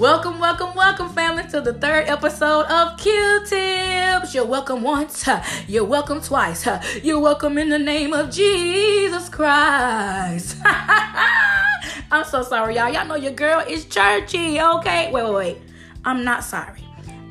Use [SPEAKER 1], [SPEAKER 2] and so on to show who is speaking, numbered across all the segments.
[SPEAKER 1] Welcome, welcome, welcome, family, to the third episode of Que Tips. You're welcome once, you're welcome twice, you're welcome in the name of Jesus Christ. I'm so sorry, y'all. Y'all know your girl is churchy, okay? Wait, wait, wait. I'm not sorry.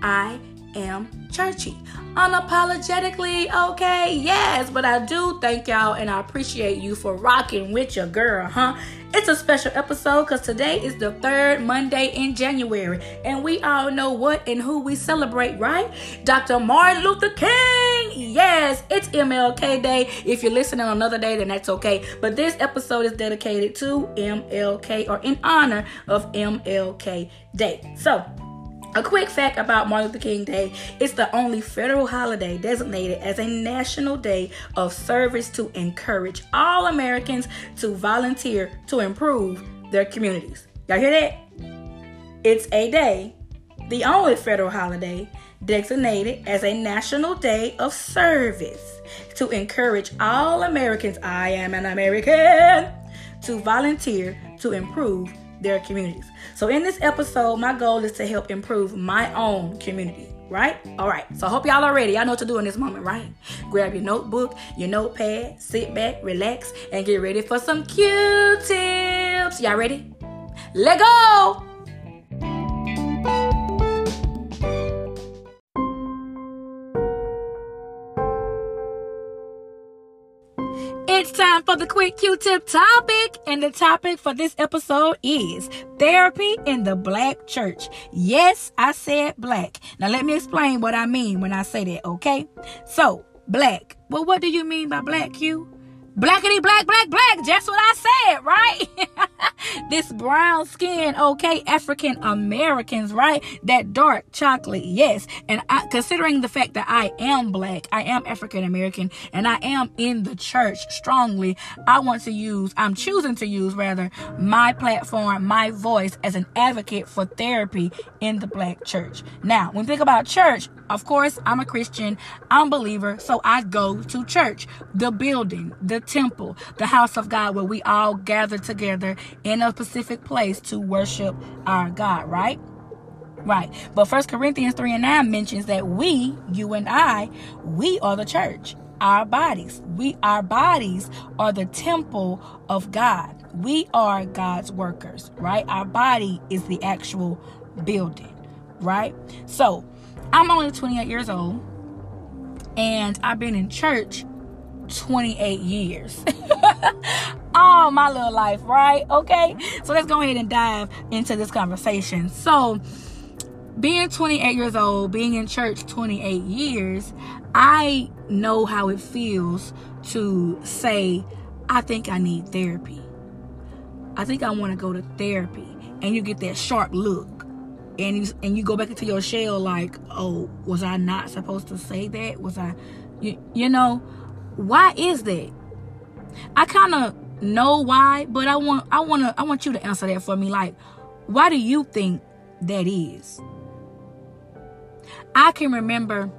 [SPEAKER 1] I am churchy. Unapologetically, okay? Yes, but I do thank y'all and I appreciate you for rocking with your girl, huh? It's a special episode because today is the third Monday in January, and we all know what and who we celebrate, right? Dr. Martin Luther King. Yes, it's MLK Day. If you're listening on another day, then that's okay. But this episode is dedicated to MLK or in honor of MLK Day. So, a quick fact about Martin Luther King Day it's the only federal holiday designated as a national day of service to encourage all Americans to volunteer to improve their communities. Y'all hear that? It's a day, the only federal holiday designated as a national day of service to encourage all Americans, I am an American, to volunteer to improve their communities. So, in this episode, my goal is to help improve my own community, right? All right. So, I hope y'all are ready. Y'all know what to do in this moment, right? Grab your notebook, your notepad, sit back, relax, and get ready for some Que tips. Y'all ready? Let go! Time for the quick Que Tip topic, and the topic for this episode is therapy in the black church. Yes, I said black. Now let me explain what I mean when I say that, okay? So, black. Well, what do you mean by black, Q? Blackity black, black, black. Just what I said, right? this brown skin, okay, African Americans, right? That dark chocolate, yes. And I, considering the fact that I am black, I am African American, and I am in the church strongly, I want to use, I'm choosing to use rather, my platform, my voice as an advocate for therapy in the black church. Now, when we think about church, of course, I'm a Christian, I'm a believer, so I go to church, the building, the temple, the house of God, where we all gather together in a specific place to worship our God, right? Right. But First Corinthians 3 and 9 mentions that we, you and I, we are the church. Our bodies. We our bodies are the temple of God. We are God's workers, right? Our body is the actual building, right? So I'm only 28 years old and I've been in church 28 years. All my little life, right? Okay. So let's go ahead and dive into this conversation. So, being 28 years old, being in church 28 years, I know how it feels to say, I think I need therapy. I think I want to go to therapy. And you get that sharp look. And you, and you go back into your shell like, oh, was I not supposed to say that? Was I, you, you know, why is that? I kind of know why, but I want I want to I want you to answer that for me like why do you think that is? I can remember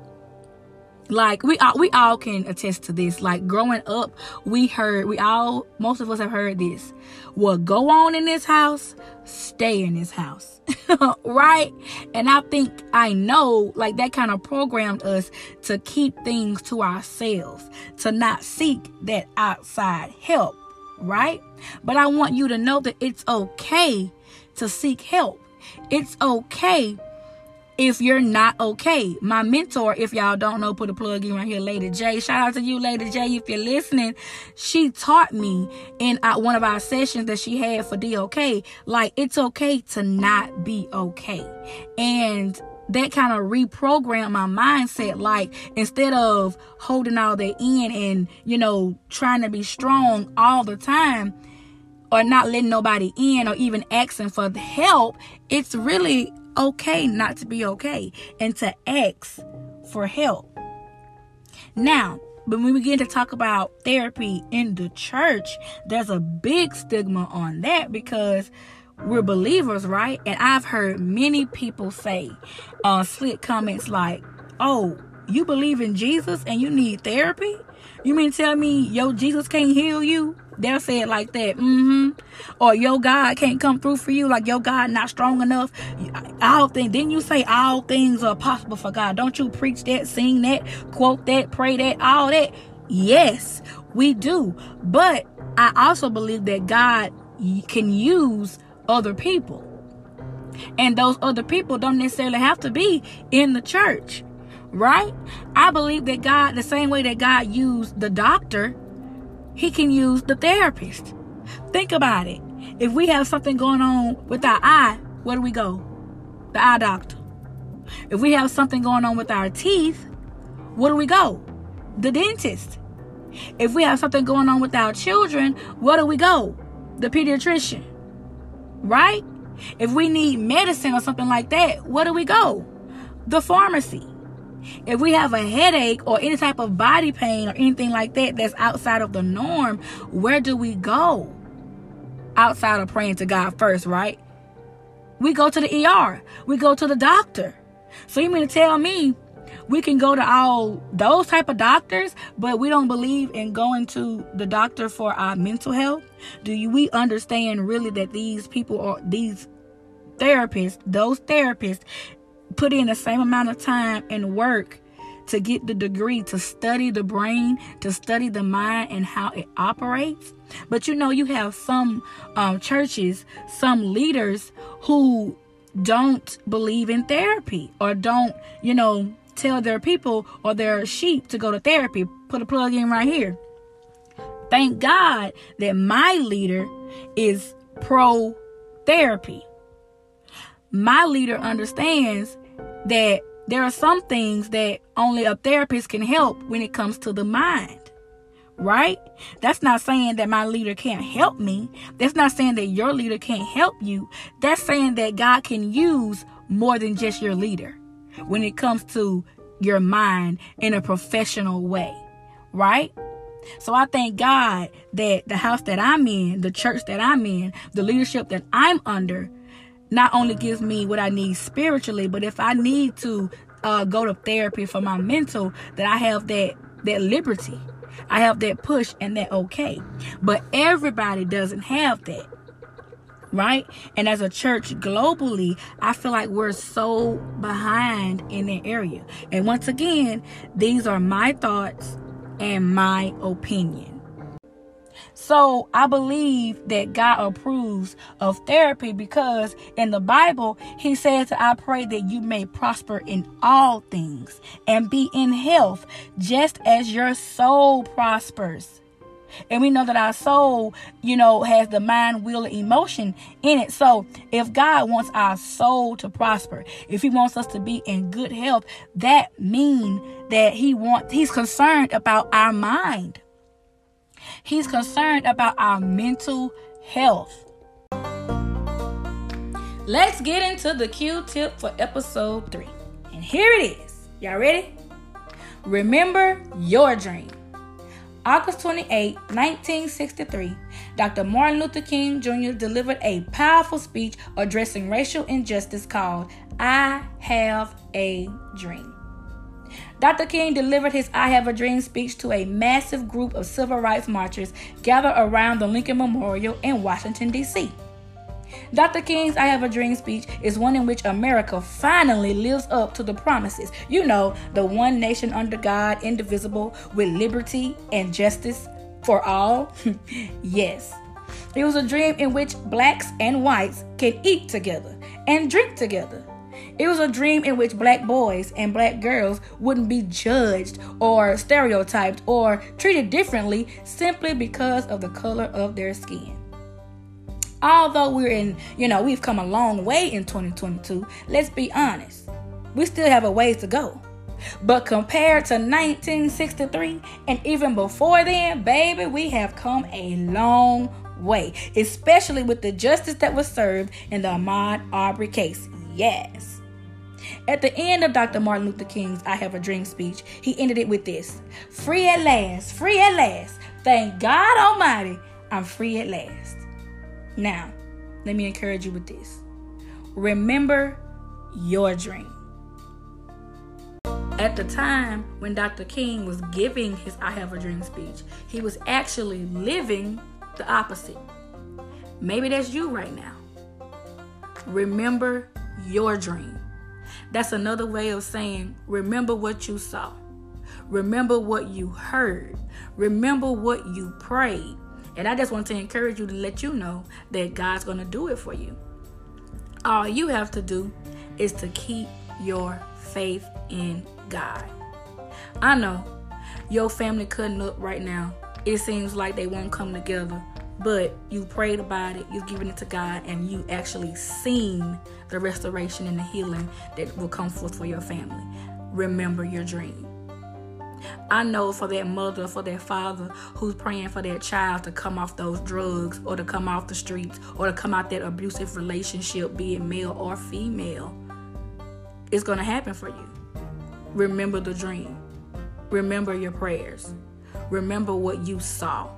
[SPEAKER 1] like we all, we all can attest to this. Like growing up we heard we all most of us have heard this. What go on in this house stay in this house. Right? And i think i know like that kind of programmed us to keep things to ourselves to not seek that outside help. Right? But i want you to know that it's okay to seek help. It's okay if you're not okay. My mentor, if y'all don't know, put a plug in right here, Lady J. Shout out to you, Lady J, if you're listening. She taught me in uh, one of our sessions that she had for DOK, like it's okay to not be okay. And that kind of reprogrammed my mindset. Like instead of holding all that in and, you know, trying to be strong all the time, or not letting nobody in or even asking for the help, it's really okay not to be okay and to ask for help. Now, when we begin to talk about therapy in the church, there's a big stigma on that because we're believers, right? And I've heard many people say uh, slick comments like, oh, you believe in Jesus and you need therapy? You mean tell me yo Jesus can't heal you? They'll say it like that. Mm-hmm. Or your God can't come through for you. Like your God not strong enough. All things. Didn't you say all things are possible for God? Don't you preach that, sing that, quote that, pray that, all that? Yes, we do. But I also believe that God can use other people. And those other people don't necessarily have to be in the church, right? I believe that God, the same way that God used the doctor, He can use the therapist. Think about it. If we have something going on with our eye, where do we go? The eye doctor. If we have something going on with our teeth, where do we go? The dentist. If we have something going on with our children, where do we go? The pediatrician. Right? If we need medicine or something like that, where do we go? The pharmacy. If we have a headache or any type of body pain or anything like that that's outside of the norm, where do we go? Outside of praying to God first, right? We go to the ER. We go to the doctor. So you mean to tell me we can go to all those type of doctors, but we don't believe in going to the doctor for our mental health? Do you, we understand really that these people are these therapists, those therapists put in the same amount of time and work to get the degree to study the brain, to study the mind and how it operates. But you know, you have some um, churches, some leaders who don't believe in therapy or don't, you know, tell their people or their sheep to go to therapy. Put a plug in right here. Thank God that my leader is pro therapy. My leader understands that there are some things that only a therapist can help when it comes to the mind. Right? That's not saying that my leader can't help me. That's not saying that your leader can't help you. That's saying that God can use more than just your leader when it comes to your mind in a professional way, right? So I thank God that the house that I'm in, the church that I'm in, the leadership that I'm under, not only gives me what I need spiritually, but if I need to uh, go to therapy for my mental, that I have that that liberty. I have that push and that okay. But everybody doesn't have that right? And as a church globally, I feel like we're so behind in that area. And once again, these are my thoughts and my opinion. So I believe that God approves of therapy because in the Bible, He says, I pray that you may prosper in all things and be in health, just as your soul prospers. And we know that our soul, you know, has the mind, will, and emotion in it. So if God wants our soul to prosper, if He wants us to be in good health, that means that He wants He's concerned about our mind. He's concerned about our mental health. Let's get into the Que tip for episode three. And here it is. Y'all ready? Remember your dream. August 28, 1963, Dr. Martin Luther King Jr. delivered a powerful speech addressing racial injustice called I Have a Dream. Dr. King delivered his I Have a Dream speech to a massive group of civil rights marchers gathered around the Lincoln Memorial in Washington, D.C. Dr. King's I Have a Dream speech is one in which America finally lives up to the promises. You know, the one nation under God, indivisible, with liberty and justice for all. yes. It was a dream in which blacks and whites can eat together and drink together. It was a dream in which black boys and black girls wouldn't be judged or stereotyped or treated differently simply because of the color of their skin although we're in, you know, we've come a long way in 2022, let's be honest, we still have a ways to go. But compared to 1963 and even before then, baby, we have come a long way, especially with the justice that was served in the Ahmaud Arbery case. Yes. At the end of Dr. Martin Luther King's I Have a Dream speech, he ended it with this Free at last, free at last. Thank God Almighty, I'm free at last. Now, let me encourage you with this remember your dream. At the time when Dr. King was giving his I Have a Dream speech, he was actually living the opposite. Maybe that's you right now. Remember your dream. That's another way of saying remember what you saw. Remember what you heard. Remember what you prayed. And I just want to encourage you to let you know that God's going to do it for you. All you have to do is to keep your faith in God. I know your family cutting up right now. It seems like they won't come together, but you prayed about it, you've given it to God, and you actually seen the restoration and the healing that will come forth for your family. Remember your dream. I know for that mother, for that father who's praying for their child to come off those drugs or to come off the streets or to come out that abusive relationship, be it male or female, it's going to happen for you. Remember the dream. Remember your prayers. Remember what you saw.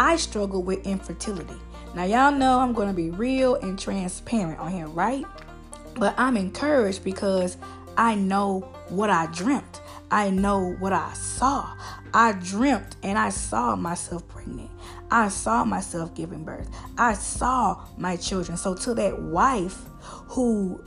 [SPEAKER 1] I struggle with infertility. Now, y'all know I'm going to be real and transparent on here, right? But I'm encouraged because I know what I dreamt. I know what I saw. I dreamt and I saw myself pregnant. I saw myself giving birth. I saw my children. So to that wife who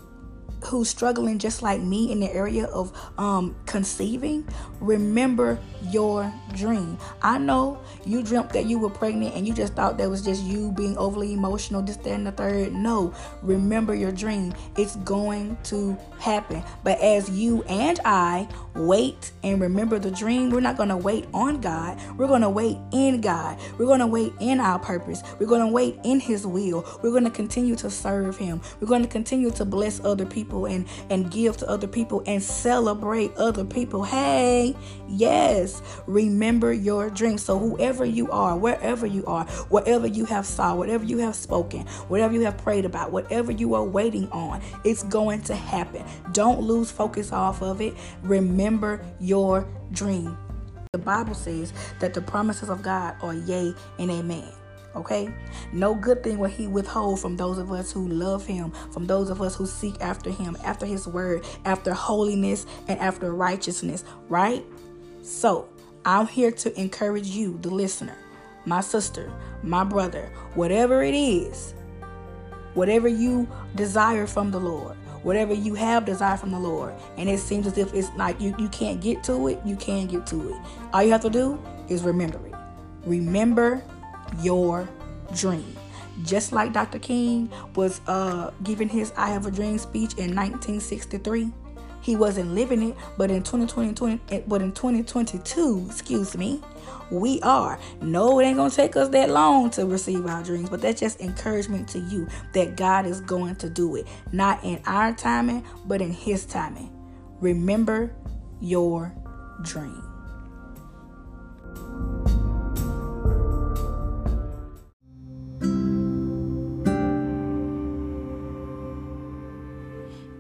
[SPEAKER 1] who's struggling just like me in the area of um, conceiving, remember your dream. I know you dreamt that you were pregnant and you just thought that was just you being overly emotional, this, that, and the third. No, remember your dream. It's going to happen. But as you and I wait and remember the dream, we're not going to wait on God. We're going to wait in God. We're going to wait in our purpose. We're going to wait in His will. We're going to continue to serve Him. We're going to continue to bless other people and, and give to other people and celebrate other people. Hey, yes, remember your dream. So, whoever you are, wherever you are, whatever you have saw, whatever you have spoken, whatever you have prayed about, whatever you are waiting on, it's going to happen. Don't lose focus off of it. Remember your dream. The Bible says that the promises of God are yea and amen. Okay? No good thing will he withhold from those of us who love him, from those of us who seek after him, after his word, after holiness, and after righteousness, right? So, I'm here to encourage you, the listener, my sister, my brother, whatever it is, whatever you desire from the Lord, whatever you have desire from the Lord, and it seems as if it's like you, you can't get to it, you can get to it. All you have to do is remember it. Remember your dream. Just like Dr. King was uh, giving his I Have a Dream speech in 1963. He wasn't living it, but in 2020, eh, but in 2022, excuse me, we are. No, it ain't gonna take us that long to receive our dreams, but that's just encouragement to you that God is going to do it, not in our timing, but in His timing. Remember your dream.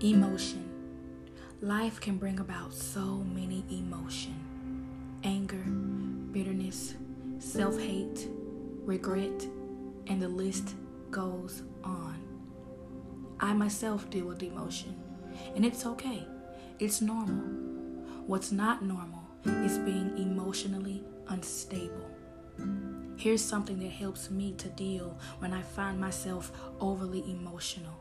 [SPEAKER 1] Emotion. Life can bring about so many emotion. Anger, bitterness, self-hate, regret, and the list goes on. I myself deal with emotion, and it's okay. It's normal. What's not normal is being emotionally unstable. Here's something that helps me to deal when I find myself overly emotional.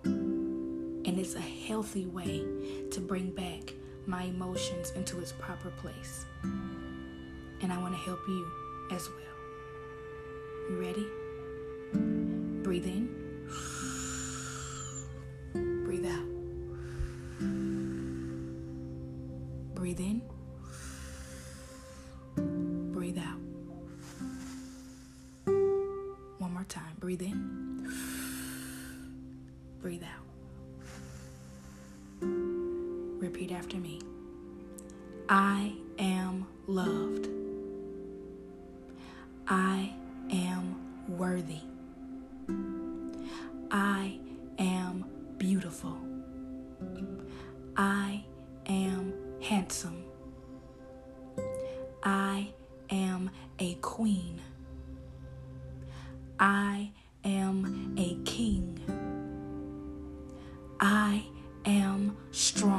[SPEAKER 1] It's a healthy way to bring back my emotions into its proper place. And I want to help you as well. You ready? Breathe in. Repeat after me. I am loved. I am worthy. I am beautiful. I am handsome. I am a queen. I am a king. I am strong.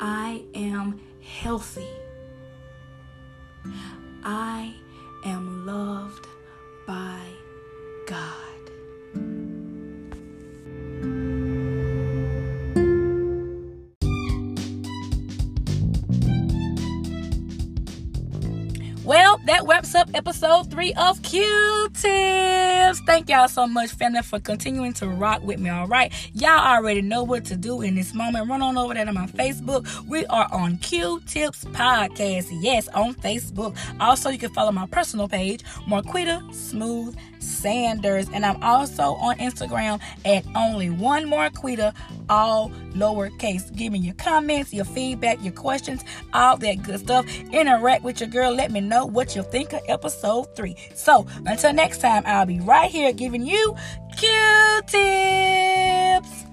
[SPEAKER 1] I am healthy. I am loved episode three of Que Tips. Thank y'all so much, family, for continuing to rock with me. All right, y'all already know what to do in this moment. Run on over there to my Facebook. We are on Que Tips Podcast. Yes, on Facebook. Also, you can follow my personal page, Marquita Smooth Sanders. And I'm also on Instagram at only one Marquita, all lowercase. Give me your comments, your feedback, your questions, all that good stuff. Interact with your girl. Let me know what you think of episode three. So until next time, I'll be right here giving you Que tips.